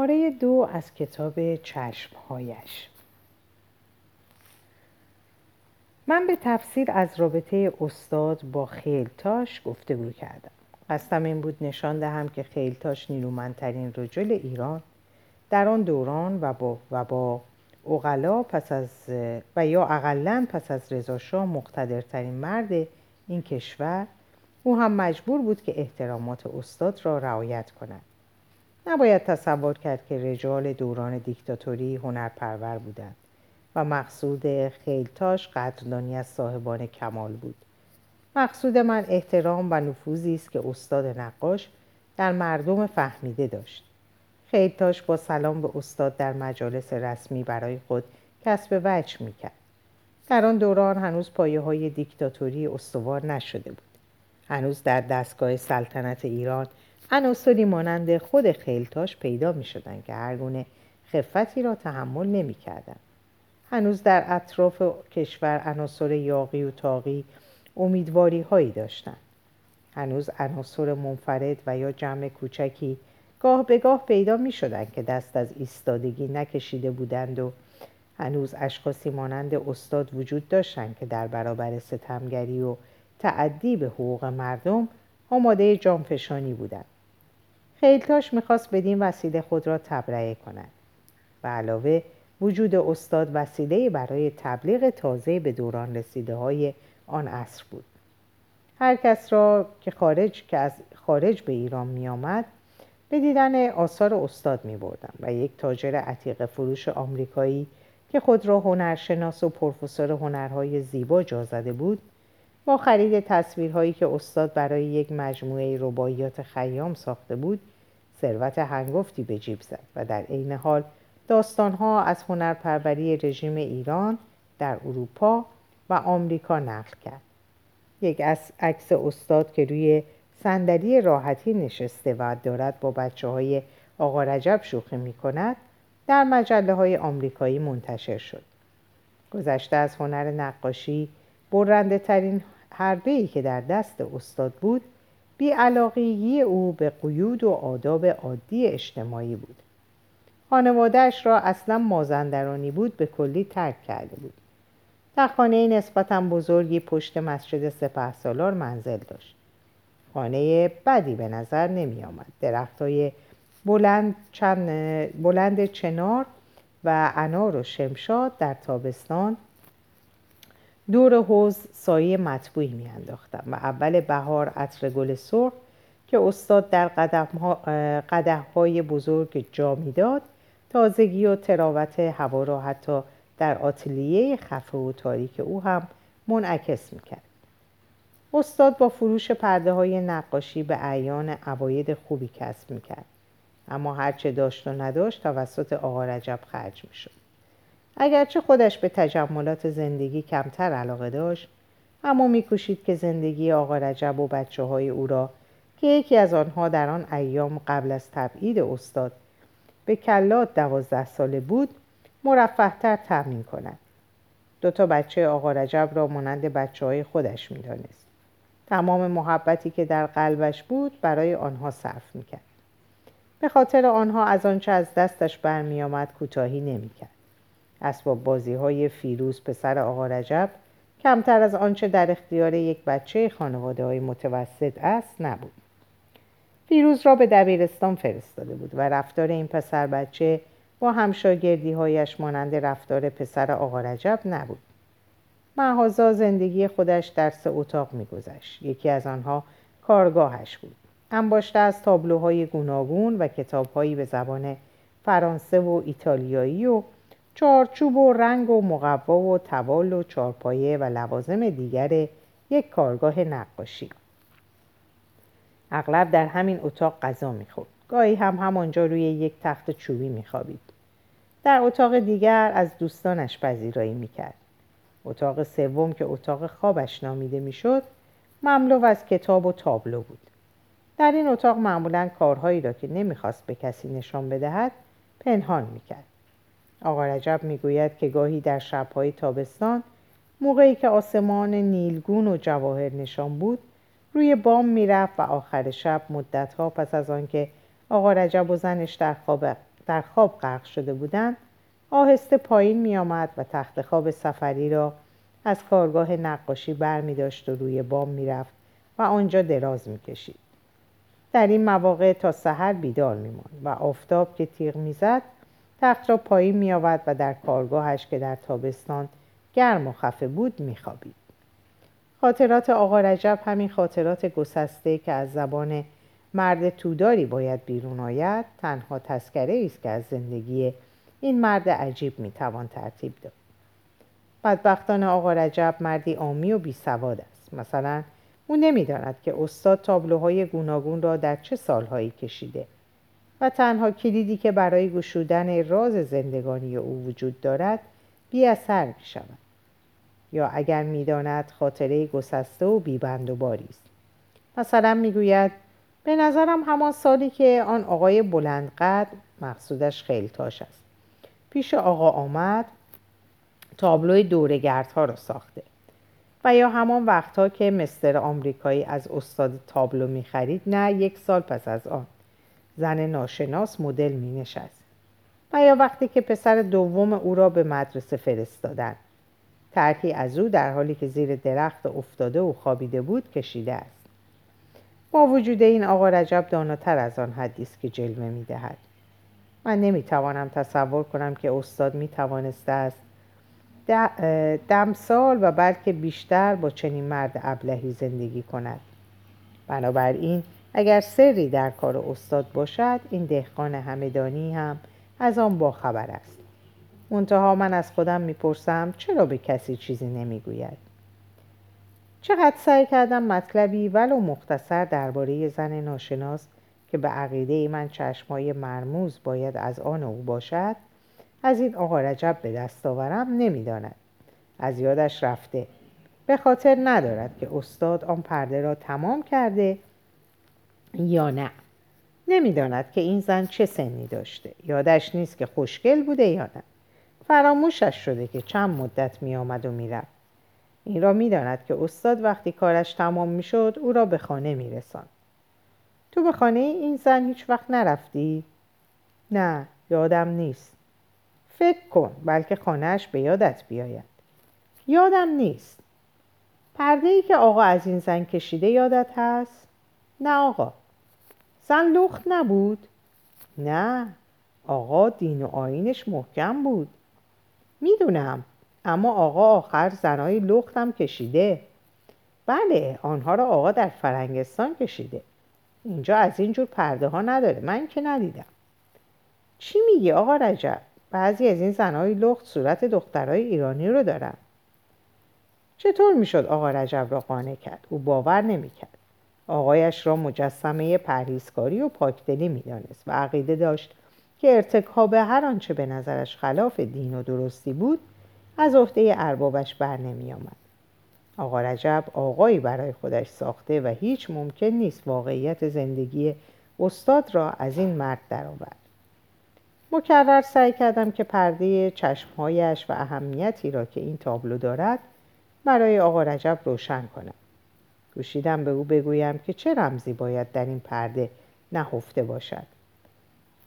پاره دو از کتاب چشمهایش. من به تفسیر از رابطه استاد با خیلتاش گفتگو کردم. قصدم این بود نشان دهم که خیلتاش نیرومندترین رجل ایران در آن دوران و با, و با اغلا پس از و یا اقلا پس از رضاشاه مقتدرترین مرد این کشور او هم مجبور بود که احترامات استاد را رعایت کند. نباید تصور کرد که رجال دوران دیکتاتوری هنرپرور بودند و مقصود خیلتاش قدردانی از صاحبان کمال بود. مقصود من احترام و نفوذی است که استاد نقاش در مردم فهمیده داشت. خیلتاش با سلام به استاد در مجالس رسمی برای خود کسب وجه می‌کرد. در آن دوران هنوز پایه های دیکتاتوری استوار نشده بود. هنوز در دستگاه سلطنت ایران عناصری مانند خود خیلتاش پیدا می شدن که هر گونه خفتی را تحمل نمی کردن. هنوز در اطراف کشور عناصر یاقی و تاقی امیدواری هایی داشتند. هنوز عناصر منفرد و یا جمع کوچکی گاه به گاه پیدا می شدن که دست از ایستادگی نکشیده بودند و هنوز اشخاصی مانند استاد وجود داشتند که در برابر ستمگری و تعدی به حقوق مردم آماده جانفشانی بودند خیلتاش می‌خواست بدین وسیله خود را تبرئه کند. و علاوه وجود استاد وسیله برای تبلیغ تازه به دوران رسیده های آن عصر بود. هر کس را که خارج, که از خارج به ایران می آمد به دیدن آثار استاد می بردم و یک تاجر عتیق فروش آمریکایی که خود را هنرشناس و پروفسور هنرهای زیبا جا زده بود با خرید تصویرهایی که استاد برای یک مجموعه رباعیات خیام ساخته بود ثروت هنگفتی به جیب زد و در عین حال داستانها از هنرپروری رژیم ایران در اروپا و آمریکا نقل کرد. یک عکس استاد که روی صندلی راحتی نشسته و دارد با بچه های آقا رجب شوخی می کند در مجله های آمریکایی منتشر شد. گذشته از هنر نقاشی برنده ترین حربه ای که در دست استاد بود بیعلاقیگی او به قیود و آداب عادی اجتماعی بود. خانوادهش را اصلا مازندرانی بود به کلی ترک کرده بود. در خانه نسبتا بزرگی پشت مسجد سپه سالار منزل داشت. خانه بدی به نظر نمی آمد درخت های بلند, چند بلند چنار و انار و شمشاد در تابستان دور حوز سایه مطبوعی میانداختم و اول بهار عطر گل سرخ که استاد در قده های بزرگ جا می‌داد تازگی و تراوت هوا را حتی در آتلیه خفه و تاریک او هم منعکس می‌کرد. استاد با فروش پرده های نقاشی به عیان عواید خوبی کسب می‌کرد. اما هرچه داشت و نداشت توسط آقا رجب خرج می‌شد. اگرچه خودش به تجملات زندگی کمتر علاقه داشت اما میکوشید که زندگی آقا رجب و بچه های او را که یکی از آنها در آن ایام قبل از تبعید استاد به کلات دوازده ساله بود مرفهتر تأمین کند. دو تا بچه آقا رجب را مانند بچه های خودش می‌دانست. تمام محبتی که در قلبش بود برای آنها صرف می‌کرد. به خاطر آنها از آنچه از دستش برمیآمد کوتاهی نمی‌کرد. اسباب بازی های فیروز پسر آقا رجب کمتر از آنچه در اختیار یک بچه خانواده های متوسط است نبود. فیروز را به دبیرستان فرستاده بود و رفتار این پسر بچه با همشاگردی هایش مانند رفتار پسر آقا رجب نبود. محازا زندگی خودش در سه اتاق میگذشت. یکی از آنها کارگاهش بود. انباشته از تابلوهای گوناگون و کتابهایی به زبان فرانسه و ایتالیایی و چارچوب و رنگ و مقوا و توال و چارپایه و لوازم دیگر یک کارگاه نقاشی. اغلب در همین اتاق غذا می‌خورد. گاهی هم همانجا روی یک تخت چوبی میخوابید. در اتاق دیگر از دوستانش پذیرایی می‌کرد. اتاق سوم که اتاق خوابش نامیده می‌شد مملو از کتاب و تابلو بود. در این اتاق معمولا کارهایی را که نمی‌خواست به کسی نشان بدهد پنهان می‌کرد. آقا رجب می‌گوید که گاهی در شبهای تابستان موقعی که آسمان نیلگون و جواهر نشان بود روی بام می‌رفت و آخر شب مدتها پس از آنکه آقا رجب و زنش در خواب, در خواب غرق شده بودند آهسته پایین می آمد و تخت خواب سفری را از کارگاه نقاشی بر می داشت و روی بام می رفت و آنجا دراز می کشید. در این مواقع تا سحر بیدار می ماند و آفتاب که تیغ می زد تخت را پایین می آورد و در کارگاهش که در تابستان گرم و خفه بود می خوابید. خاطرات آقا رجب همین خاطرات گسسته که از زبان مرد توداری باید بیرون آید تنها تسکره است که از زندگی این مرد عجیب می‌توان ترتیب داد. بدبختان آقا رجب مردی آمی و بی سواد است. مثلا او نمی‌داند که استاد تابلوهای گوناگون را در چه سالهایی کشیده. و تنها کلیدی که برای گشودن راز زندگانی او وجود دارد بی اثر می شود. یا اگر می‌داند خاطره گسسته و بیبند و باری است. مثلا می‌گوید به نظرم همان سالی که آن آقای بلندقدر مقصودش خیلتاش است. پیش آقا آمد تابلوی دورگردها را ساخته. و یا همان وقتها که مستر آمریکایی از استاد تابلو می خرید نه یک سال پس از آن. زن ناشناس مدل می نشست. و یا وقتی که پسر دوم او را به مدرسه فرستادند طرحی از او در حالی که زیر درخت افتاده و خوابیده بود کشیده است. با وجود این آقا رجب داناتر از آن حدی است که جلوه می دهد. من نمی توانم تصور کنم که استاد می توانسته است دمسال و بلکه بیشتر با چنین مرد ابلهی زندگی کند. بنابراین اگر سری در کار استاد باشد این دهقان همدانی هم از آن باخبر است. منتها من از خودم می‌پرسم چرا به کسی چیزی نمی‌گوید؟ چقدر سعی کردم مطلبی ولو مختصر درباره زن ناشناس که به عقیده من چشمای مرموز باید از آن او باشد از این آقا رجب به دست آورم نمی‌داند. از یادش رفته. به خاطر ندارد که استاد آن پرده را تمام کرده یا نه. نمی‌داند که این زن چه سنی داشته. یادش نیست که خوشگل بوده یا نه. فراموشش شده که چند مدت می آمد و می‌رفت. این را می‌داند که استاد وقتی کارش تمام می‌شد او را به خانه میرساند. تو به خانه این زن هیچ وقت نرفتی؟ نه یادم نیست. فکر کن بلکه خانهش به یادت بیاید. یادم نیست. پرده ای که آقا از این زن کشیده یادت هست؟ نه آقا. لخت نبود؟ نه آقا دین و آینش محکم بود. می‌دونم اما آقا آخر زنای لختم کشیده. بله آنها را آقا در فرنگستان کشیده. اینجا از این جور پرده ها نداره. من که ندیدم. چی میگی آقا رجب؟ بعضی از این زنهای لخت صورت دخترای ایرانی رو دارن. چطور می‌شد آقا رجب را قانع کرد؟ او باور نمی‌کرد. آقایش را مجسمه پرهیزکاری و پاکدلی می‌دانست و عقیده داشت که ارتکاب هر آنچه به نظرش خلاف دین و درستی بود از عهده اربابش بر نمی آمد. آقا رجب آقایی برای خودش ساخته و هیچ ممکن نیست واقعیت زندگی استاد را از این مرد درآورد. مکرر سعی کردم که پرده چشمهایش و اهمیتی را که این تابلو دارد برای آقا رجب روشن کنم. کوشیدم به او بگویم که چه رمزی باید در این پرده نهفته باشد.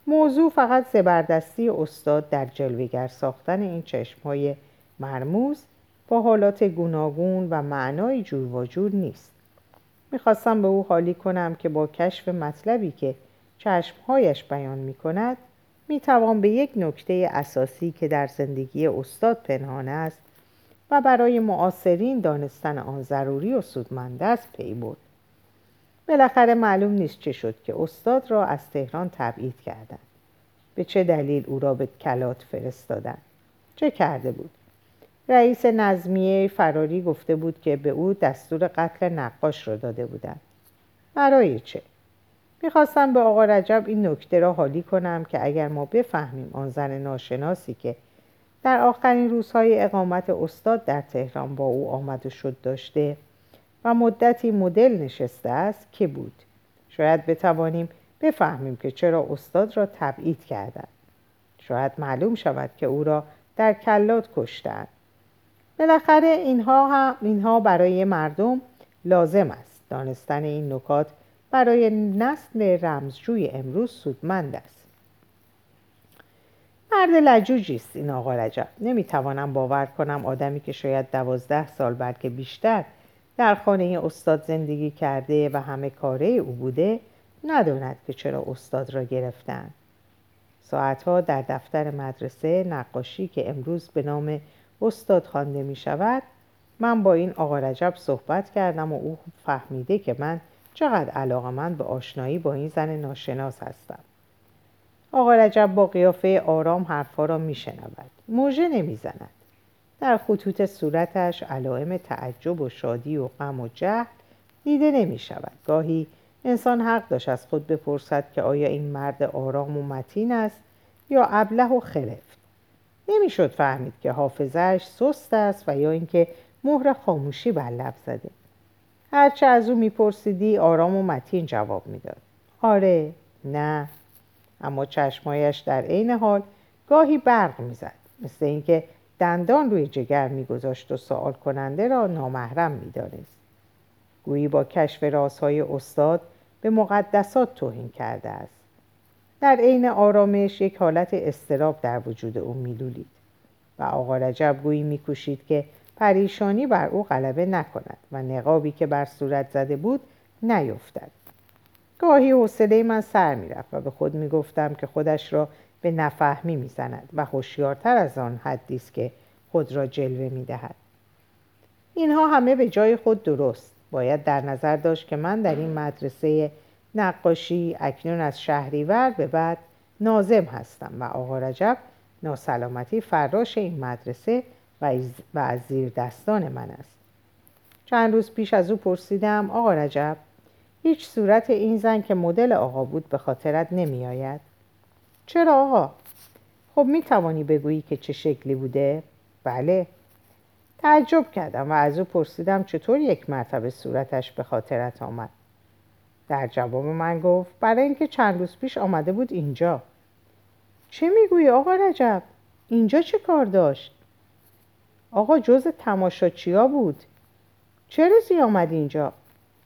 موضوع فقط زبردستی استاد در جلوگر ساختن این چشمهای مرموز با حالات گوناگون و معنای جور و جور نیست می‌خواستم به او حالی کنم که با کشف مطلبی که چشمهایش بیان می‌کند می‌توان به یک نکته اساسی که در زندگی استاد پنهان است و برای معاصرین دانستن آن ضروری و سودمند است پی برد. بالاخره معلوم نیست چه شد که استاد را از تهران تبعید کردند. به چه دلیل او را به کلات فرستادند؟ چه کرده بود؟ رئیس نظمیه فراری گفته بود که به او دستور قتل نقاش را داده بودند. برای چه؟ می‌خواستم به آقا رجب این نکته را حالی کنم که اگر ما بفهمیم آن زن ناشناسی که در آخرین روزهای اقامت استاد در تهران با او آمد و شد داشته و مدتی مدل نشسته است که بود. شاید بتوانیم بفهمیم که چرا استاد را تبعید کردند. شاید معلوم شود که او را در کلات کشتند. بالاخره اینها, هم اینها برای مردم لازم است. دانستن این نکات برای نسل رمزجوی امروز سودمند است. مرد لجوجی است این آقا رجب. نمی‌توانم باور کنم آدمی که شاید دوازده سال بلکه بیشتر در خانه استاد زندگی کرده و همه کاره او بوده نداند که چرا استاد را گرفتن. ساعتها در دفتر مدرسه نقاشی که امروز به نام استاد خوانده می شود من با این آقا رجب صحبت کردم و او فهمیده که من چقدر علاقه من به آشنایی با این زن ناشناس هستم. آقا رجب با قیافه آرام حرفها را می شنود موژه نمی زند. در خطوط صورتش علائم تعجب و شادی و غم و جهل دیده نمی شود گاهی انسان حق داشت از خود بپرسد که آیا این مرد آرام و متین است یا ابله و خرفت نمی‌شد فهمید که حافظش سست است و یا اینکه مهر خاموشی بر لب زده. هرچه از او میپرسیدی آرام و متین جواب می‌داد. آره نه. اما چشمایش در عین حال گاهی برق می‌زد. مثل اینکه دندان روی جگر میگذاشت و سوال کننده را نامحرم می‌دانست. گویی با کشف رازهای استاد به مقدسات توهین کرده است. در عین آرامش یک حالت استراب در وجود او میلولید و آقا رجب گویی میکوشید که پریشانی بر او غلبه نکند و نقابی که بر صورت زده بود نیفتد. گاهی حوصله من سر می‌رفت و به خود می‌گفتم که خودش را به نفهمی می‌زند و هوشیارتر از آن حدی است که خود را جلوه می‌دهد. اینها همه به جای خود درست. باید در نظر داشت که من در این مدرسه نقاشی اکنون از شهریور به بعد نازم هستم و آقا رجب ناسلامتی فراش این مدرسه و از زیر دستان من است. چند روز پیش از او پرسیدم آقا رجب هیچ صورت این زن که مدل آقا بود به خاطرت نمی آید؟ چرا آقا؟ خب می توانی بگویی که چه شکلی بوده؟ بله. تعجب کردم و از او پرسیدم چطور یک مرتبه صورتش به خاطرت آمد. در جواب من گفت برای اینکه چند روز پیش آمده بود اینجا. چه می‌گویی آقا رجب؟ اینجا چه کار داشت؟ آقا جز تماشاچیا بود. چه روزی آمد اینجا؟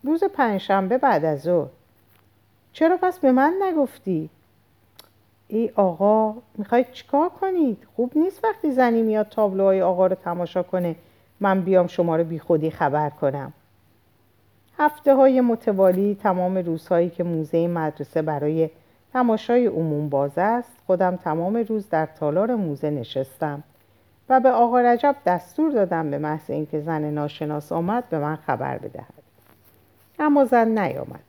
روز پنجشنبه بعد از ظهر. چرا پس به من نگفتی؟ ای آقا می‌خواید چیکار کنید؟ خوب نیست وقتی زنی میاد تابلوهای آقا رو تماشا کنه من بیام شما رو بی خودی خبر کنم. هفته های متوالی تمام روزهایی که موزه مدرسه برای تماشای عموم باز است خودم تمام روز در تالار موزه نشستم و به آقا رجب دستور دادم به محض اینکه زن ناشناس آمد به من خبر بدهد. اما زن نیامد.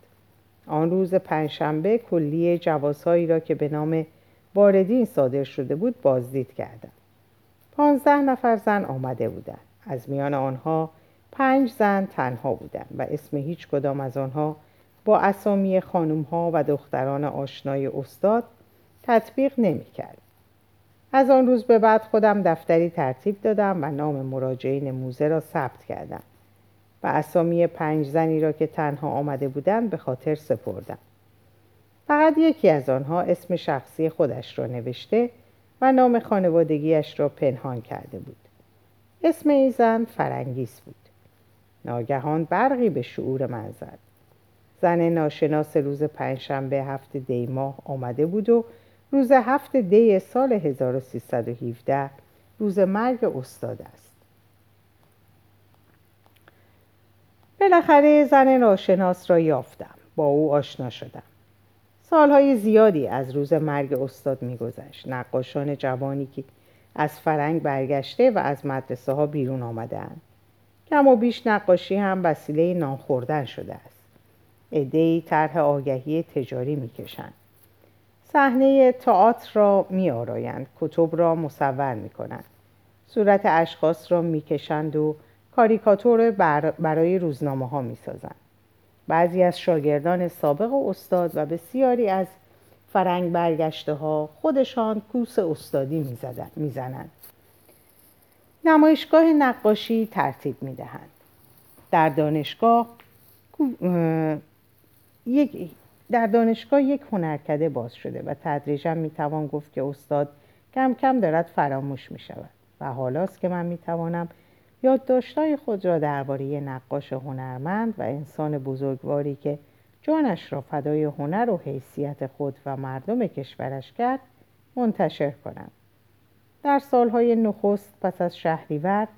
آن روز پنجشنبه کلیه جوازهایی را که به نام واردین صادر شده بود بازدید کردم پانزده نفر زن آمده بودند. از میان آنها پنج زن تنها بودند و اسم هیچ کدام از آنها با اسامی خانم ها و دختران آشنای استاد تطبیق نمی کرد. از آن روز به بعد خودم دفتری ترتیب دادم و نام مراجعین موزه را ثبت کردم. و اسامی پنج زنی را که تنها آمده بودند به خاطر سپردم. فقط یکی از آنها اسم شخصی خودش را نوشته و نام خانوادگیش را پنهان کرده بود. اسم این زن فرنگیس بود. ناگهان برقی به شعور من زد. زن ناشناس روز پنجشنبه هفت دی ماه آمده بود و روز هفت دی سال 1317 روز مرگ استاد است. بالاخره زن ناشناس را یافتم. با او آشنا شدم. سالهای زیادی از روز مرگ استاد میگذشت. نقاشان جوانی که از فرنگ برگشته و از مدرسه ها بیرون آمدند. کم و بیش نقاشی هم وسیله نان شده است. ادهی طرح آگهی تجاری می‌کشند. صحنه تئاتر را می آرایند. کتب را مصور می کنند. صورت اشخاص را می‌کشند و کاریکاتور برای روزنامه ها می سازند. بعضی از شاگردان سابق و استاد و بسیاری از فرنگ برگشته ها خودشان کوس استادی می زنند. نمایشگاه نقاشی ترتیب می دهند. در دانشگاه یک در دانشگاه یک هنرکده باز شده و تدریجا می توان گفت که استاد کم کم دارد فراموش می شود و حالاست که من می توانم یادداشتهای خود را درباره نقاش هنرمند و انسان بزرگواری که جانش را فدای هنر و حیثیت خود و مردم کشورش کرد منتشر کنم در سالهای نخست پس از شهریور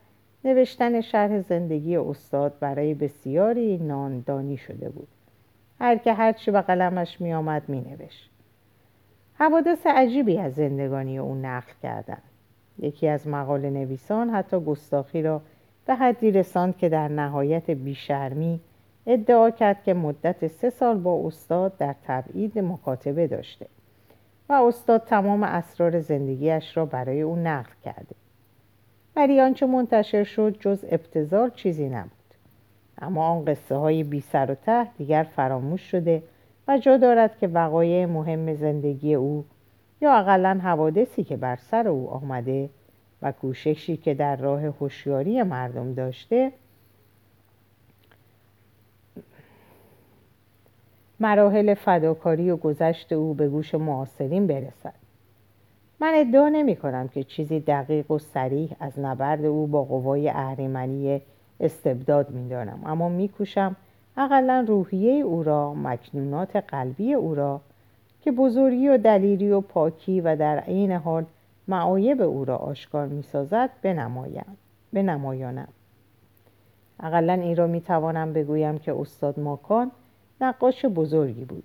نوشتن شرح زندگی استاد برای بسیاری ناندانی شده بود. هر که هرچی به قلمش می آمد می نوشت. حوادث عجیبی از زندگانی او نقل کردند. یکی از مقاله نویسان حتی گستاخی را به حدی رساند که در نهایت بیشرمی ادعا کرد که مدت سه سال با استاد در تبعید مکاتبه داشته و استاد تمام اسرار زندگیش را برای او نقل کرده. ولی آنچه منتشر شد جز ابتزار چیزی نبود. اما آن قصه های بی سر و ته دیگر فراموش شده و جا دارد که وقایع مهم زندگی او یا اقلا حوادثی که بر سر او آمده و کوششی که در راه هوشیاری مردم داشته مراحل فداکاری و گذشت او به گوش معاصرین برسد. من ادعا نمی کنم که چیزی دقیق و سریح از نبرد او با قوای اهریمنی استبداد می دانم. اما می کوشم اقلا روحیه او را مکنونات قلبی او را که بزرگی و دلیری و پاکی و در عین حال معایب او را آشکار می سازد بنمایانم. اقلا این را می توانم بگویم که استاد ماکان نقاش بزرگی بود.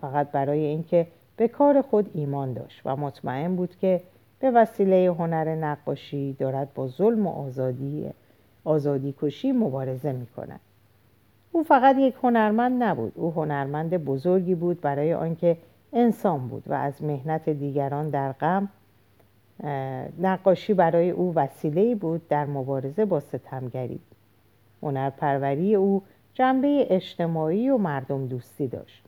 فقط برای اینکه به کار خود ایمان داشت و مطمئن بود که به وسیله هنر نقاشی دارد با ظلم و آزادی آزادی کشی مبارزه می کند. او فقط یک هنرمند نبود. او هنرمند بزرگی بود برای آنکه انسان بود و از مهنت دیگران در غم نقاشی برای او وسیله بود در مبارزه با ستمگری. هنرپروری او جنبه اجتماعی و مردم دوستی داشت.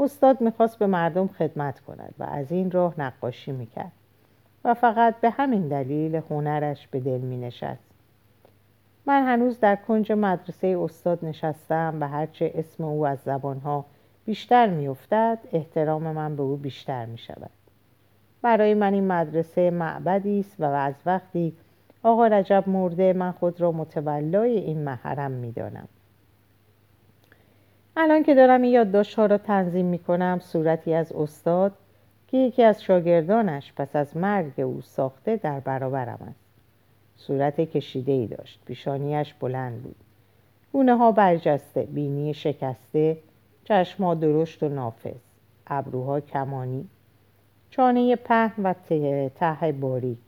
استاد می‌خواست به مردم خدمت کند و از این راه نقاشی می‌کرد و فقط به همین دلیل هنرش به دل مینشست. من هنوز در کنج مدرسه استاد نشستم و هرچه اسم او از زبانها بیشتر میافتد احترام من به او بیشتر می شود. برای من این مدرسه معبدی است و از وقتی آقا رجب مرده من خود را متولای این محرم می‌دانم. الان که دارم این یادداشتها را تنظیم می کنم صورتی از استاد که یکی از شاگردانش پس از مرگ او ساخته در برابرم است. صورت کشیده ای داشت. پیشانیش بلند بود. گونه ها برجسته بینی شکسته چشما درشت و نافذ. ابروها کمانی. چانه پهن و ته باریک.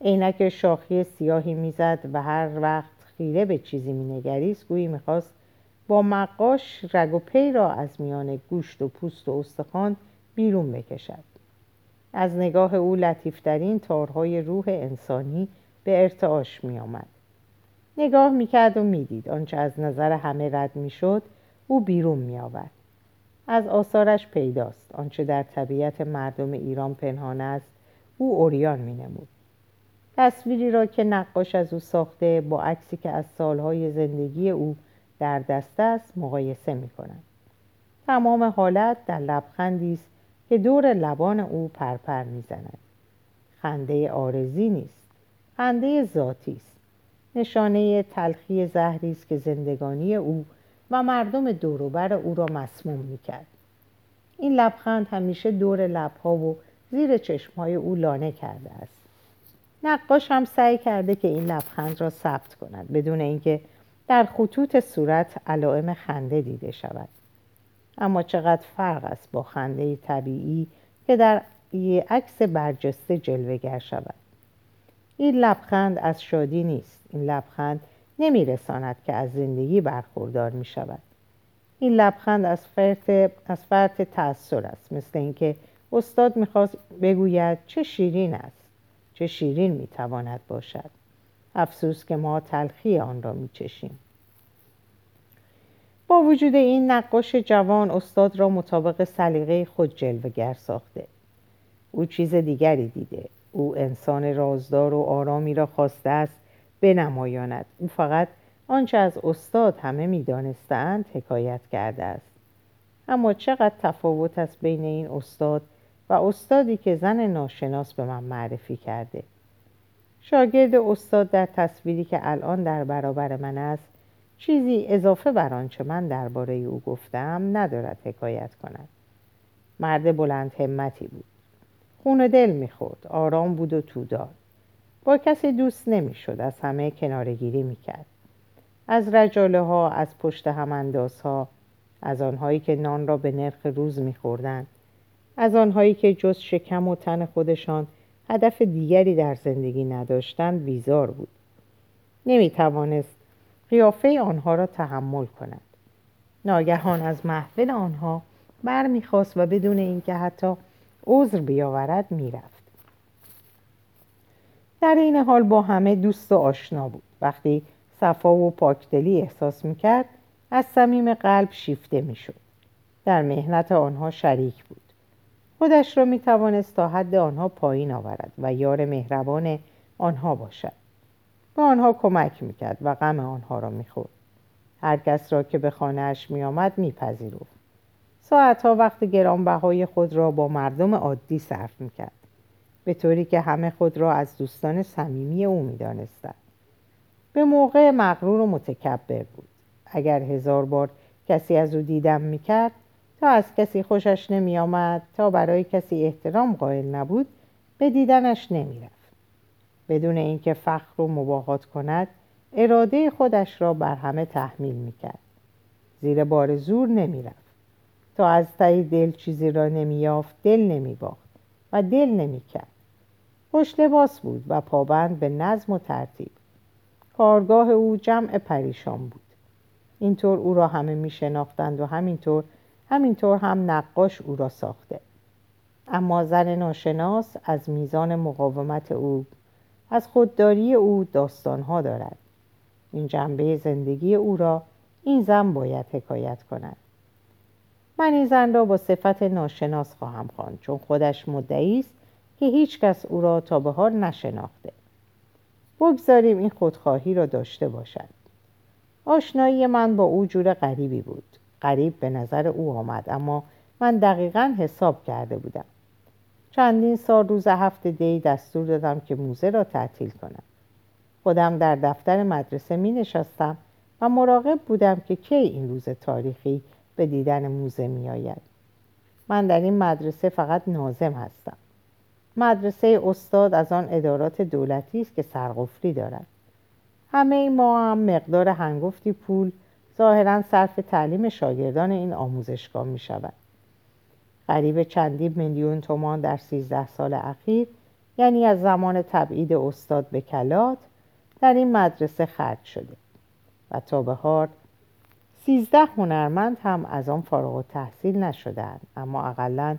عینک شاخی سیاهی می‌زد و هر وقت خیره به چیزی مینگریست گویی می‌خواست با مقاش رگ و پی را از میان گوشت و پوست و استخوان بیرون بکشد. از نگاه او لطیفترین تارهای روح انسانی به ارتعاش می آمد. نگاه می کرد و می دید آنچه از نظر همه رد می شد او بیرون می آورد. از آثارش پیداست آنچه در طبیعت مردم ایران پنهان است او اوریان می نمود. تصویری را که نقاش از او ساخته با عکسی که از سالهای زندگی او در دست است مقایسه می کند. تمام حالت در لبخندی است که دور لبان او پرپر می‌زند خنده آرزی نیست خنده ذاتی است نشانه تلخی زهری است که زندگانی او و مردم دوروبر او را مسموم می‌کرد. این لبخند همیشه دور لبها و زیر چشمهای او لانه کرده است. نقاش هم سعی کرده که این لبخند را ثبت کند بدون اینکه در خطوط صورت علائم خنده دیده شود. اما چقدر فرق است با خنده طبیعی که در یه عکس برجسته جلوگر شود. این لبخند از شادی نیست. این لبخند نمیرساند که از زندگی برخوردار می شود این لبخند از فرط از فرط تأثیر است. مثل اینکه استاد می‌خواست بگوید چه شیرین است چه شیرین می‌تواند باشد. افسوس که ما تلخی آن را میچشیم. با وجود این نقاش جوان استاد را مطابق سلیقه خود جلوگر ساخته. او چیز دیگری دیده. او انسان رازدار و آرامی را خواسته است بنمایاند. او فقط آنچه از استاد همه می‌دانستند حکایت کرده است. اما چقدر تفاوت است بین این استاد و استادی که زن ناشناس به من معرفی کرده. شاگرد استاد در تصویری که الان در برابر من است چیزی اضافه بر آنچه من درباره او گفتم ندارد حکایت کند. مرد بلند همتی بود. خون دل می‌خورد. آرام بود و تودار. با کسی دوست نمی‌شد از همه کنارگیری می‌کرد. از رجاله ها از پشت هم ها از آنهایی که نان را به نرخ روز میخوردند از آنهایی که جز شکم و تن خودشان هدف دیگری در زندگی نداشتند بیزار بود. نمی‌توانست قیافه آنها را تحمل کند. ناگهان از محفل آنها برمیخواست و بدون اینکه حتی عذر بیاورد می‌رفت. در این حال با همه دوست و آشنا بود. وقتی صفا و پاکدلی احساس می‌کرد از صمیم قلب شیفته می‌شد. در مهنت آنها شریک بود. خودش را می‌توانست تا حد آنها پایین آورد و یار مهربان آنها باشد. به آنها کمک می‌کرد و غم آنها را می‌خورد. هر کس را که به خانهاش میآمد میپذیرفت. ساعتها وقت گرانبهای خود را با مردم عادی صرف می‌کرد. به طوری که همه خود را از دوستان صمیمی او می‌دانستند. به موقع مغرور و متکبر بود. اگر هزار بار کسی از او دیدم می‌کرد تا از کسی خوشش نمیآمد تا برای کسی احترام قائل نبود به دیدنش نمی‌رفت. بدون اینکه فخر و مباهات کند اراده خودش را بر همه تحمیل می‌کرد. زیر بار زور نمی‌رفت. تا از تایی دل چیزی را نمییافت دل نمیباخت و دل نمی‌کرد. خوش لباس بود و پابند به نظم و ترتیب. کارگاه او جمع پریشان بود. اینطور او را همه می شناختند و همینطور همینطور هم نقاش او را ساخته. اما زن ناشناس از میزان مقاومت او از خودداری او داستانها دارد. این جنبه زندگی او را این زن باید حکایت کند. من این زن را با صفت ناشناس خواهم خواند چون خودش مدعی است که هیچ کس او را تا به حال نشناخته. بگذاریم این خودخواهی را داشته باشد. آشنایی من با او جور غریبی بود. غریب به نظر او آمد اما من دقیقا حساب کرده بودم. چندین سال روز هفته دی دستور دادم که موزه را تعطیل کنم. خودم در دفتر مدرسه می نشستم و مراقب بودم که کی این روز تاریخی به دیدن موزه می آید. من در این مدرسه فقط نازم هستم. مدرسه استاد از آن ادارات دولتی است که سرقفلی دارد. همه ما هم مقدار هنگفتی پول ظاهرا صرف تعلیم شاگردان این آموزشگاه می شود. قریب چندی میلیون تومان در سیزده سال اخیر یعنی از زمان تبعید استاد به کلات در این مدرسه خرج شده و تا به حال سیزده هنرمند هم از آن فارغ و تحصیل نشدند اما اقلا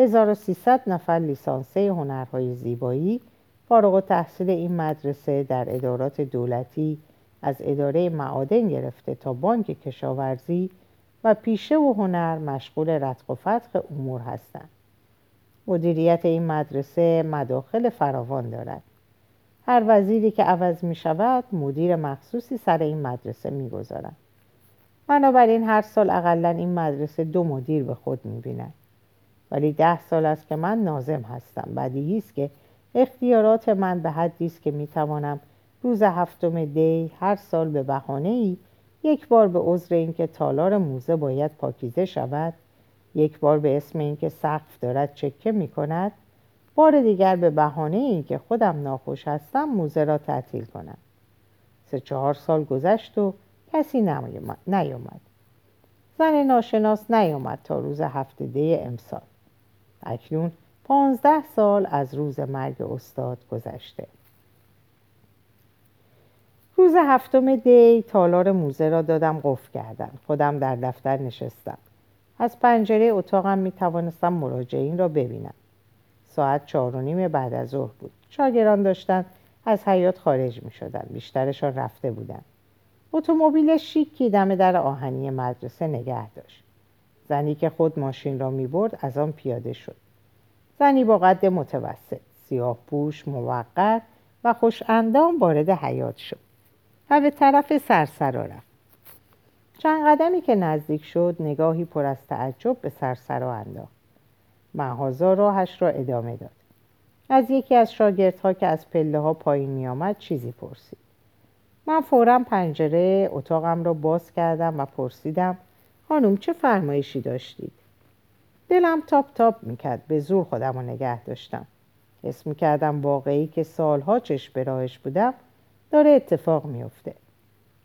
1300 نفر لیسانسه هنرهای زیبایی فارغ تحصیل این مدرسه در ادارات دولتی از اداره معادن گرفته تا بانک کشاورزی و پیشه و هنر مشغول رتق و فتق امور هستند مدیریت این مدرسه مداخل فراوان دارد هر وزیری که عوض می شود مدیر مخصوصی سر این مدرسه می گذارد. بنابراین هر سال اقلا این مدرسه دو مدیر به خود می بیند. ولی ده سال است که من نازم هستم. بدیهی است که اختیارات من به حدی است که می توانم روز هفتم دی هر سال به بهانه ای یک بار به عذر اینکه تالار موزه باید پاکیزه شود یک بار به اسم اینکه سقف دارد چکه می کند بار دیگر به بهانه اینکه خودم ناخوش هستم موزه را تعطیل کنم. سه چهار سال گذشت و کسی نیامد زن ناشناس نیامد تا روز هفته دی امسال. اکنون پانزده سال از روز مرگ استاد گذشته. روز هفتم دی تالار موزه را دادم قفل کردم. خودم در دفتر نشستم. از پنجره اتاقم می توانستم مراجعین را ببینم. ساعت چهار و نیم بعد از ظهر بود. شاگران داشتن از حیات خارج می شدن. بیشترشان رفته بودن. اتومبیل شیکی دم در آهنی مدرسه نگه داشت. زنی که خود ماشین را می برد از آن پیاده شد. زنی با قد متوسط سیاه پوش موقر و خوش اندام وارد حیات شد و به طرف سرسرا رفت. چند قدمی که نزدیک شد نگاهی پر از تعجب به سرسرا انداخت. محازا راهش را ادامه داد. از یکی از شاگردها که از پله ها پایین می آمد چیزی پرسید. من فورا پنجره اتاقم را باز کردم و پرسیدم خانم چه فرمایشی داشتید؟ دلم تاپ تاپ می‌کرد به زور خودم رو نگه داشتم. حس می‌کردم واقعی که سالها چشم به راهش بودم داره اتفاق میفته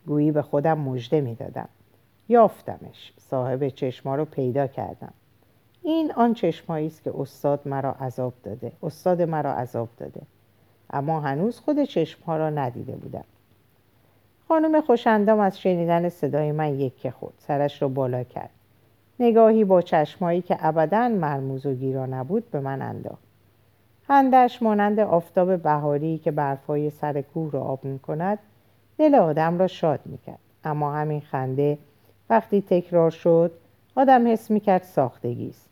گویی به خودم مژده می‌دادم. یافتمش. صاحب چشما رو پیدا کردم. این آن چشمایی است که استاد مرا عذاب داده. استاد مرا عذاب داده. اما هنوز خود چشمها را ندیده بودم. خانم خوشندام از شنیدن صدای من یکه خود سرش را بالا کرد. نگاهی با چشمایی که ابدا مرموز و گیرا نبود به من انداخت. خندش مانند آفتاب بهاری که برفای سر کوه را آب می کند دل آدم را شاد می کرد. اما همین خنده وقتی تکرار شد آدم حس می کرد ساختگی است.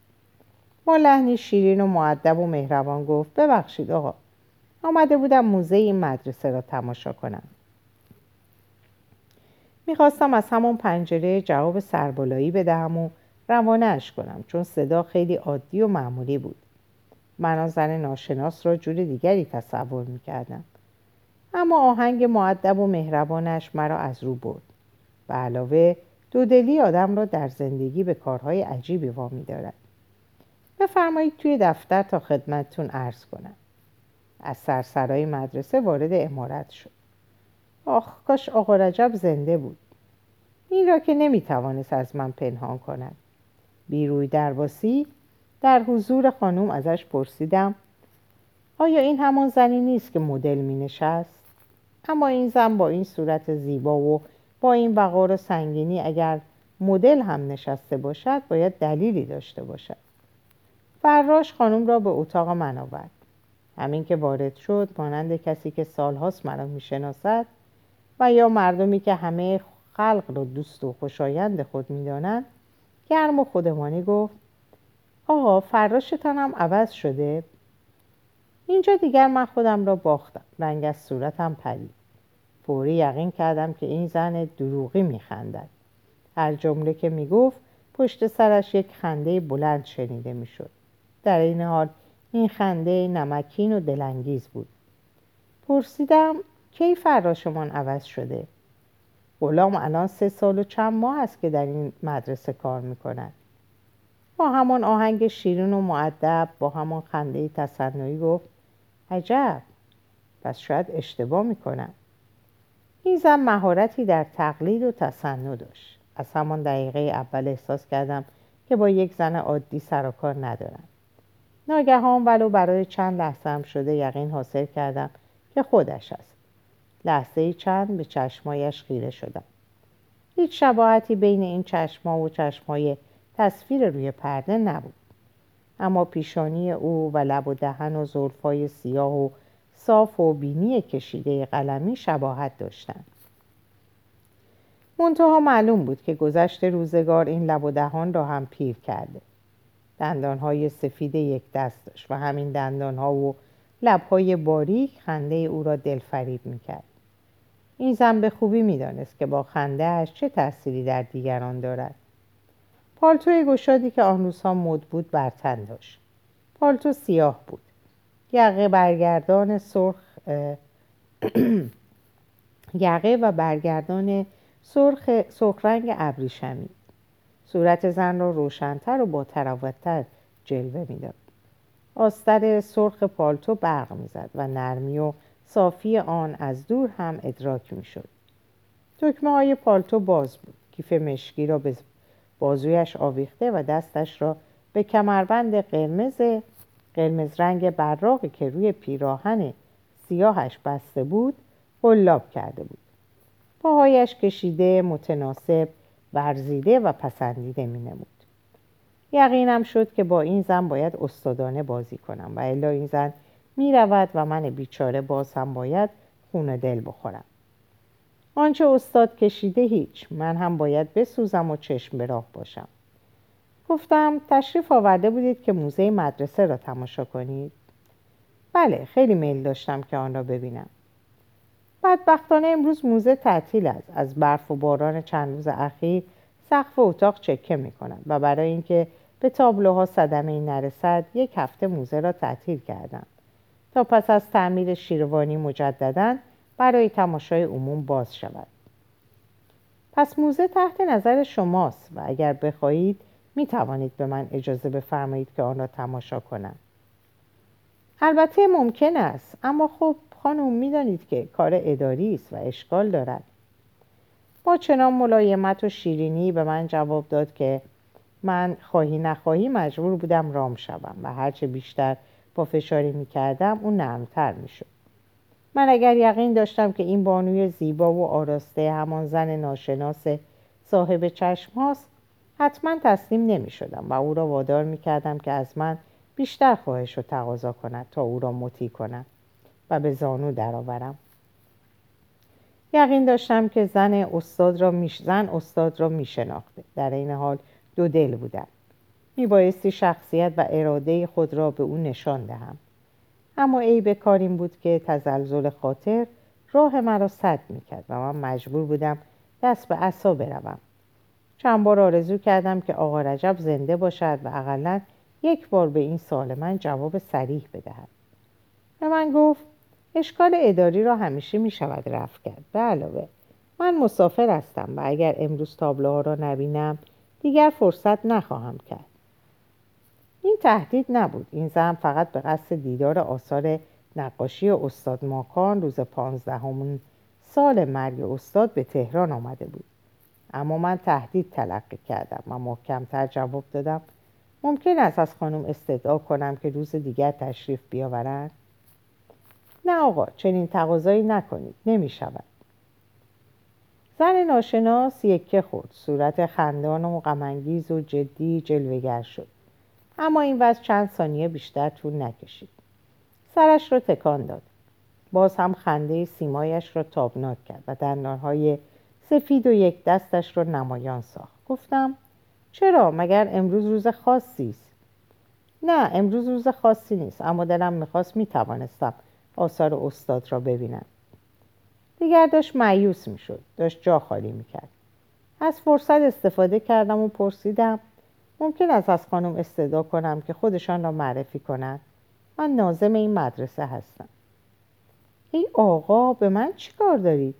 با لحنی شیرین و معدب و مهربان گفت ببخشید آقا آمده بودم موزه این مدرسه را تماشا کنم. می‌خواستم از همون پنجره جواب سربالایی بدهم و روانهاش کنم چون صدا خیلی عادی و معمولی بود. من زن ناشناس را جور دیگری تصور می‌کردم. اما آهنگ معدب و مهربانش مرا از رو برد. به علاوه دودلی آدم را در زندگی به کارهای عجیبی وامی دارد. بفرمایید توی دفتر تا خدمتتون عرض کنم. از سرسرای مدرسه وارد امارت شد. آخ کاش آقا رجب زنده بود. این را که نمی‌توانست از من پنهان کند. بیروی درباسی در حضور خانم ازش پرسیدم آیا این همان زنی نیست که مدل می نشست؟ اما این زن با این صورت زیبا و با این وقار و سنگینی اگر مدل هم نشسته باشد باید دلیلی داشته باشد. فراش خانم را به اتاق من آورد. همین که وارد شد مانند کسی که سالهاست مرا می‌شناسد و یا مردمی که همه خلق را دوست و خوشایند خود می‌دانند گرم و خودمانی گفت آقا فراشتان هم عوض شده. اینجا دیگر من خودم را باختم. رنگ از صورتم پرید فوری یقین کردم که این زن دروغی میخندد. هر جمله که می‌گفت پشت سرش یک خنده بلند شنیده می‌شد. در این حال این خنده نمکین و دلانگیز بود. پرسیدم کی فراشمان عوض شده؟ غلام الان سه سال و چند ماه است که در این مدرسه کار می‌کند. با همان آهنگ شیرین و معدب با همان خنده تصنعی گفت عجب! پس شاید اشتباه می‌کنم. این زن مهارتی در تقلید و تصنع داشت. از همان دقیقه اول احساس کردم که با یک زن عادی سر و کار ندارم. ناگهان ولو برای چند لحظه هم شده یقین حاصل کردم که خودش است. لحظه چند به چشمایش خیره شدم. هیچ شباهتی بین این چشما و چشمای تصویر روی پرده نبود. اما پیشانی او و لب و دهن و زلفای سیاه و صاف و بینی کشیده قلمی شباهت داشتند. منتها معلوم بود که گذشت روزگار این لب و دهان را هم پیر کرده. دندانهای سفید یک دست داشت و همین دندانها و لبهای باریک خنده او را دلفریب می‌کرد. این زن به خوبی می‌دانست که با خندهاش چه تأثیری در دیگران دارد. پالتوی گشادی که آن روزها مد بود بر تن داشت. پالتو سیاه بود. یقه برگردان سرخ یقه و برگردان سرخ سرخ رنگ ابریشمی. صورت زن را روشنتر و با تراوتتر جلوه می‌داد. آستر سرخ پالتو برق می‌زد و نرمی و صافی آن از دور هم ادراک می‌شد. دکمه های پالتو باز بود. کیف مشکی را به بازویش آویخته و دستش را به کمربند قرمز قرمز رنگ براقی که روی پیراهن سیاهش بسته بود قلاب کرده بود. پاهایش کشیده متناسب ورزیده و پسندیده می نمود. یقینم شد که با این زن باید استادانه بازی کنم و الا این زن می رود و من بیچاره باز هم باید خون دل بخورم. آنچه استاد کشیده هیچ من هم باید بسوزم و چشم به راه باشم. گفتم تشریف آورده بودید که موزه مدرسه را تماشا کنید؟ بله خیلی میل داشتم که آن را ببینم. بدبختانه امروز موزه تعطیل است. از برف و باران چند روز اخیر سقف اتاق چکه می کند و برای اینکه به تابلوها صدمه ای نرسد یک هفته موزه را تعطیل کردم. تا پس از تعمیر شیروانی مجددا برای تماشای عموم باز شود. پس موزه تحت نظر شماست و اگر بخواهید می توانید به من اجازه بفرمایید که آن را تماشا کنم. البته ممکن است اما خب خانم می‌دانید که کار اداری است و اشکال دارد. با چنان ملایمت و شیرینی به من جواب داد که من خواهی نخواهی مجبور بودم رام شوم و هرچه بیشتر با فشاری می کردم اون نرمتر می شد. من اگر یقین داشتم که این بانوی زیبا و آراسته همان زن ناشناس صاحب چشم هاست حتما تسلیم نمی شدم و او را وادار می کردم که از من بیشتر خواهش و تقاضا کند تا او را مطیع کنم و به زانو درآورم. یقین داشتم که زن استاد را میش... زن استاد را می شناخته. در این حال دو دل بودم. می بایستی شخصیت و اراده خود را به او نشان دهم. اما عیب کار این بود که تزلزل خاطر راه مرا سد می کرد و من مجبور بودم دست به عصا بروم. چند بار آرزو کردم که آقا رجب زنده باشد و اقلا یک بار به این سال من جواب سریح بدهد. به من گفت اشکال اداری را همیشه می شود رفت کرد به علاوه من مسافر هستم و اگر امروز تابلوها را نبینم دیگر فرصت نخواهم کرد این تهدید نبود. این زن فقط به قصد دیدار آثار نقاشی استاد ماکان روز پانزدهمون سال مرگ استاد به تهران آمده بود. اما من تهدید تلقی کردم. و محکمتر جواب دادم. ممکن است از خانم استدعا کنم که روز دیگر تشریف بیاورند؟ نه آقا چنین تقاضایی نکنید. نمی شود. زن ناشناس یکه خورد. صورت خندان و غمانگیز و جدی جلوگر شد. اما این وضع چند ثانیه بیشتر طول نکشید. سرش را تکان داد. باز هم خنده سیمایش را تابناک کرد و دندانهای سفید و یک دستش را نمایان ساخت. گفتم چرا؟ مگر امروز روز خاصی است؟ نه امروز روز خاصی نیست اما دلم می‌خواست می‌توانستم آثار استاد را ببینم. دیگر داشت معیوس می‌شد داشت جا خالی می‌کرد. از فرصت استفاده کردم و پرسیدم ممکن است از خانم استدا کنم که خودشان را معرفی کنند. من نازم این مدرسه هستم. ای آقا به من چی کار دارید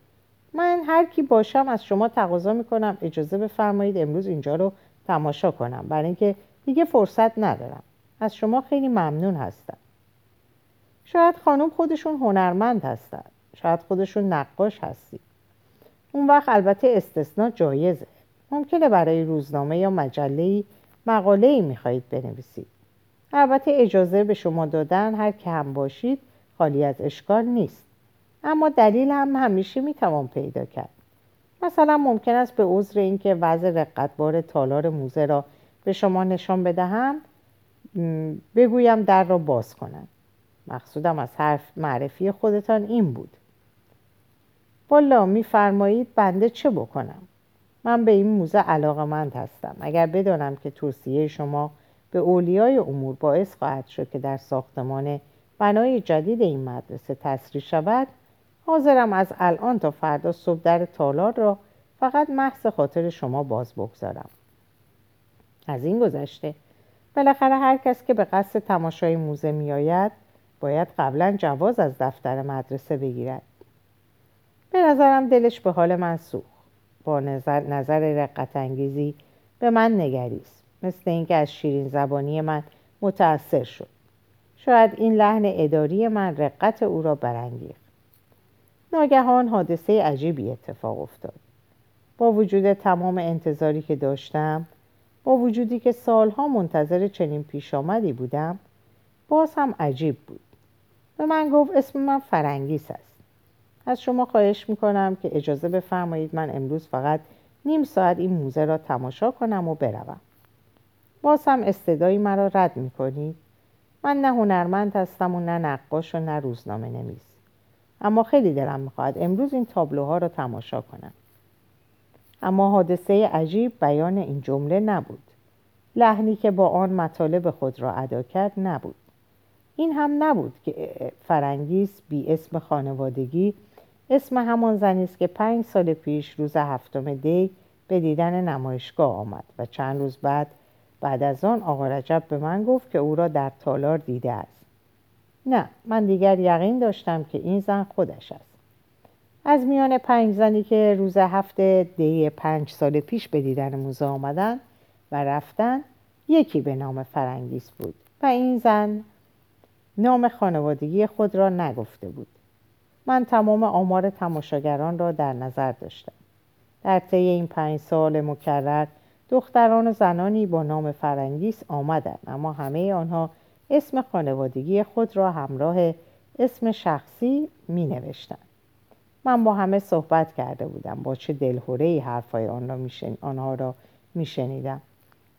من هر کی باشم از شما تقاضا می‌کنم. اجازه بفرمایید امروز اینجا رو تماشا کنم. برای اینکه دیگه فرصت ندارم. از شما خیلی ممنون هستم. شاید خانم خودشون هنرمند هستن. شاید خودشون نقاش هستی. اون وقت البته استثنا جایزه. ممکنه برای روزنامه یا مجله مقاله ای می‌خواهید بنویسید. البته اجازه به شما دادن هر که هم باشید خالی از اشکال نیست. اما دلیل هم همیشه می‌توان پیدا کرد. مثلا ممکن است به عذر اینکه وضع رقتبار تالار موزه را به شما نشان بدهم بگویم در را باز کنند مقصودم از حرف معرفی خودتان این بود. والا میفرمایید بنده چه بکنم؟ من به این موزه علاقمند هستم. اگر بدانم که توصیه شما به اولیای امور باعث خواهد شد که در ساختمان بنای جدید این مدرسه تسریع شود حاضرم از الان تا فردا صبح در تالار را فقط محض خاطر شما باز بگذارم. از این گذشته بالاخره هر کس که به قصد تماشای موزه میآید باید قبلا جواز از دفتر مدرسه بگیرد. به نظرم دلش به حال من سوخت با نظر, نظر رقت انگیزی به من نگریست. مثل اینکه از شیرین زبانی من متأثر شد. شاید این لحن اداری من رقت او را برانگیخت. ناگهان حادثه عجیبی اتفاق افتاد. با وجود تمام انتظاری که داشتم با وجودی که سالها منتظر چنین پیش آمدی بودم باز هم عجیب بود. به من گفت اسم من فرنگیس است. از شما خواهش می‌کنم که اجازه بفرمایید من امروز فقط نیم ساعت این موزه را تماشا کنم و بروم. باز هم استدایی مرا رد می‌کنید. من نه هنرمند هستم و نه نقاش و نه روزنامه نویس. اما خیلی دلم می‌خواهد امروز این تابلوها را تماشا کنم. اما حادثه عجیب بیان این جمله نبود. لحنی که با آن مطالب خود را ادا کرد نبود. این هم نبود که فرنگیس بی اسم خانوادگی اسم همان زنی است که پنج سال پیش روز هفتم دی به دیدن نمایشگاه آمد و چند روز بعد بعد از آن آقا رجب به من گفت که او را در تالار دیده است. نه من دیگر یقین داشتم که این زن خودش است. از میان پنج زنی که روز هفته دی پنج سال پیش به دیدن موزه آمدن و رفتن یکی به نام فرنگیس بود و این زن نام خانوادگی خود را نگفته بود. من تمام آمار تماشاگران را در نظر داشتم در طی این پنج سال مکرر دختران و زنانی با نام فرنگیس آمدند اما همه آنها اسم خانوادگی خود را همراه اسم شخصی می نوشتن. من با همه صحبت کرده بودم با چه دلهوره ای حرفای آنها را می شنیدم.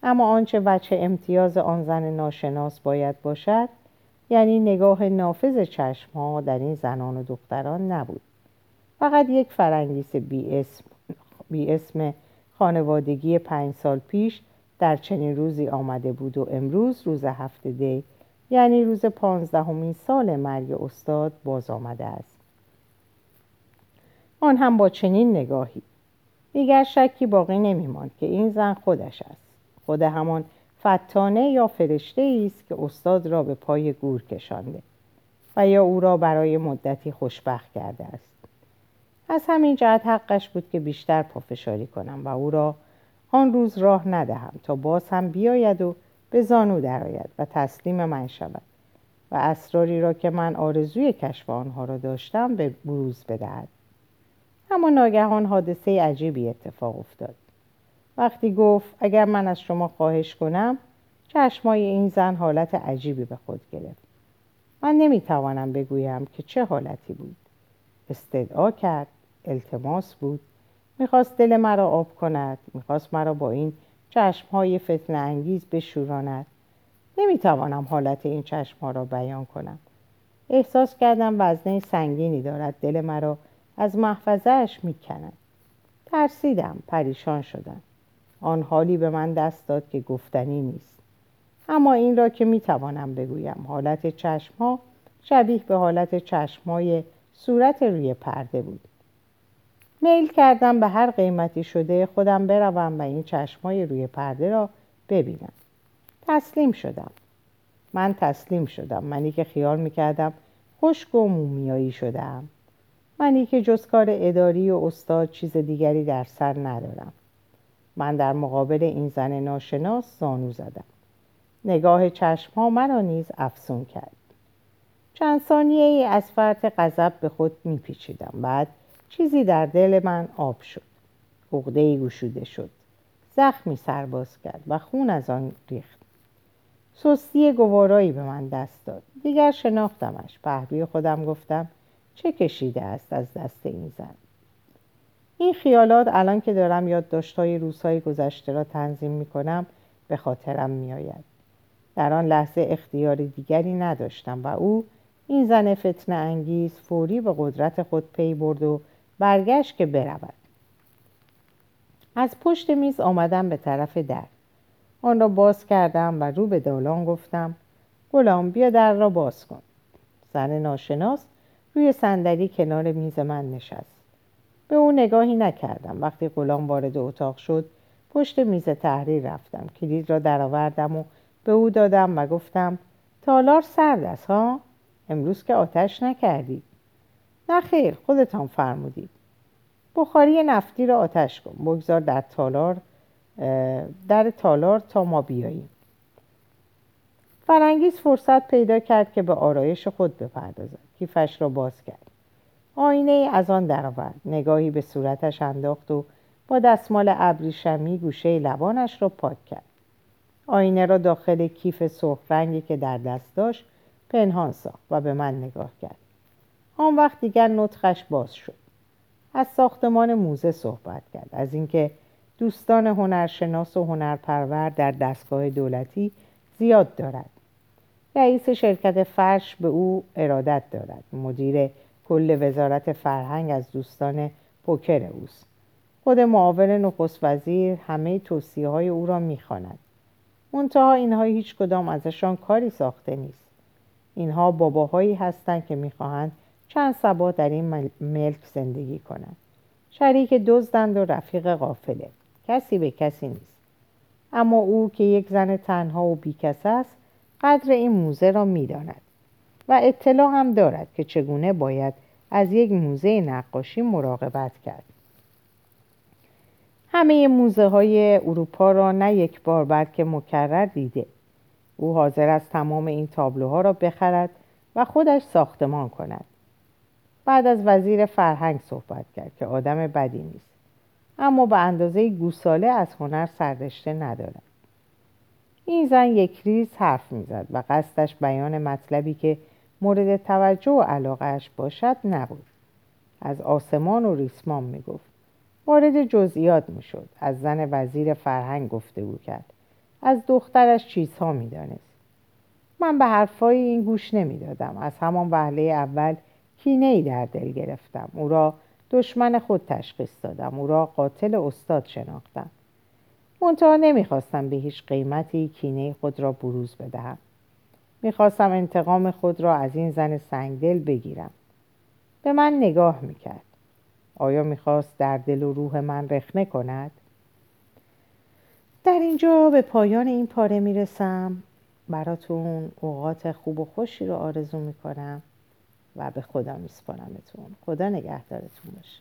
اما آنچه وچه امتیاز آن زن ناشناس باید باشد یعنی نگاه نافذ چشم ها در این زنان و دختران نبود. فقط یک فرنگیس بی اسم, بی اسم خانوادگی پنج سال پیش در چنین روزی آمده بود و امروز روز هفته دی یعنی روز پانزدهمین سال مرگ استاد باز آمده است. آن هم با چنین نگاهی. دیگر شکی باقی نمیماند که این زن خودش است. خود همان فتانه یا فرشته است که استاد را به پای گور کشانده و یا او را برای مدتی خوشبخت کرده است. از همین جهت حقش بود که بیشتر پافشاری کنم و او را آن روز راه ندهم تا باز هم بیاید و به زانو درآید و تسلیم من شود و اسراری را که من آرزوی کشف آنها را داشتم به بروز بدهد. اما ناگهان حادثه عجیبی اتفاق افتاد. وقتی گفت اگر من از شما خواهش کنم چشمای این زن حالت عجیبی به خود گرفت. من نمی‌توانم بگویم که چه حالتی بود. استدعا کرد التماس بود. می‌خواست دل مرا آب کند می‌خواست مرا با این چشمهای فتن انگیز بشوراند. نمی‌توانم حالت این چشمها را بیان کنم. احساس کردم وزنه سنگینی دارد دل مرا از محفظهش می‌کند. ترسیدم پریشان شدم. آن حالی به من دست داد که گفتنی نیست. اما این را که می‌توانم بگویم حالت چشم شبیه به حالت چشمهای صورت روی پرده بود. میل کردم به هر قیمتی شده خودم بروم و این چشمای روی پرده را ببینم. تسلیم شدم. من تسلیم شدم. منی که خیال می‌کردم خشک و مومیایی شدم منی که جز کار اداری و استاد چیز دیگری در سر ندارم. من در مقابل این زن ناشناس زانو زدم. نگاه چشم ها مرا نیز افسون کرد. چند ثانیه ای از فرط غضب به خود میپیچیدم. بعد چیزی در دل من آب شد. عقده ای گشوده شد. زخمی سرباز کرد و خون از آن ریخت. سستی گوارایی به من دست داد. دیگر شناختمش. پهلوی خودم گفتم چه کشیده است از دست این زن؟ این خیالات الان که دارم یادداشت‌های روزهای گذشته را تنظیم می‌کنم به خاطرم میآید. در آن لحظه اختیار دیگری نداشتم و او این زن فتن انگیز فوری به قدرت خود پی برد و برگشت که برود. از پشت میز آمدم به طرف در. آن را باز کردم و رو به دالان گفتم غلام بیا در را باز کن. زن ناشناس روی صندلی کنار میز من نشست. به او نگاهی نکردم. وقتی غلام وارد اتاق شد پشت میز تحریر رفتم. کلید را درآوردم و به او دادم و گفتم تالار سرد است ها؟ امروز که آتش نکردید نه خیر خودتان فرمودید. بخاری نفتی را آتش کن. بگذار در تالار در تالار تا ما بیاییم. فرانگیز فرصت پیدا کرد که به آرایش خود بپردازد. کیفش را باز کرد. آینه از آن درآورد. نگاهی به صورتش انداخت و با دستمال ابریشمی گوشه لبانش را پاک کرد. آینه را داخل کیف سرخ رنگی که در دست داشت پنهان ساخت و به من نگاه کرد. آن وقت دیگر نطخش باز شد. از ساختمان موزه صحبت کرد. از اینکه دوستان هنرشناس و هنرپرور در دستگاه دولتی زیاد دارد. رئیس شرکت فرش به او ارادت دارد. مدیر کل وزارت فرهنگ از دوستان پوکر اوست. خود معاون نخست وزیر همه توصیه های او را می‌خواند. منتها اینها هیچ کدام ازشان کاری ساخته نیست. اینها باباهایی هستند که می‌خواهند چند سبا در این ملک زندگی کنند. شریک دزدند و رفیق قافله کسی به کسی نیست. اما او که یک زن تنها و بیکس است قدر این موزه را می‌داند. و اطلاع هم دارد که چگونه باید از یک موزه نقاشی مراقبت کرد. همه موزه های اروپا را نه یک بار بلکه مکرر دیده. او حاضر است تمام این تابلوها را بخرد و خودش ساختمان کند. بعد از وزیر فرهنگ صحبت کرد که آدم بدی نیست اما به اندازه گوساله از هنر سردشته ندارد. این زن یک ریز حرف می‌زد و قصدش بیان مطلبی که مورد توجه و علاقهش باشد نبود. از آسمان و ریسمان می‌گفت. وارد جزئیات می‌شد. از زن وزیر فرهنگ گفتگو کرد از دخترش چیزها می‌دانست. من به حرفای این گوش نمی‌دادم. از همان وهله اول کینه ای در دل گرفتم. او را دشمن خود تشخیص دادم. او را قاتل استاد شناختم. منتها نمی‌خواستم به هیچ قیمتی کینه خود را بروز بدهم. می‌خواستم انتقام خود را از این زن سنگدل بگیرم. به من نگاه می‌کرد. آیا می‌خواست در دل و روح من رخنه کند؟ در اینجا به پایان این پاره می‌رسم. براتون اوقات خوب و خوشی رو آرزو می‌کنم و به خدا میسپارمتون. خدا نگهدارتون باشه.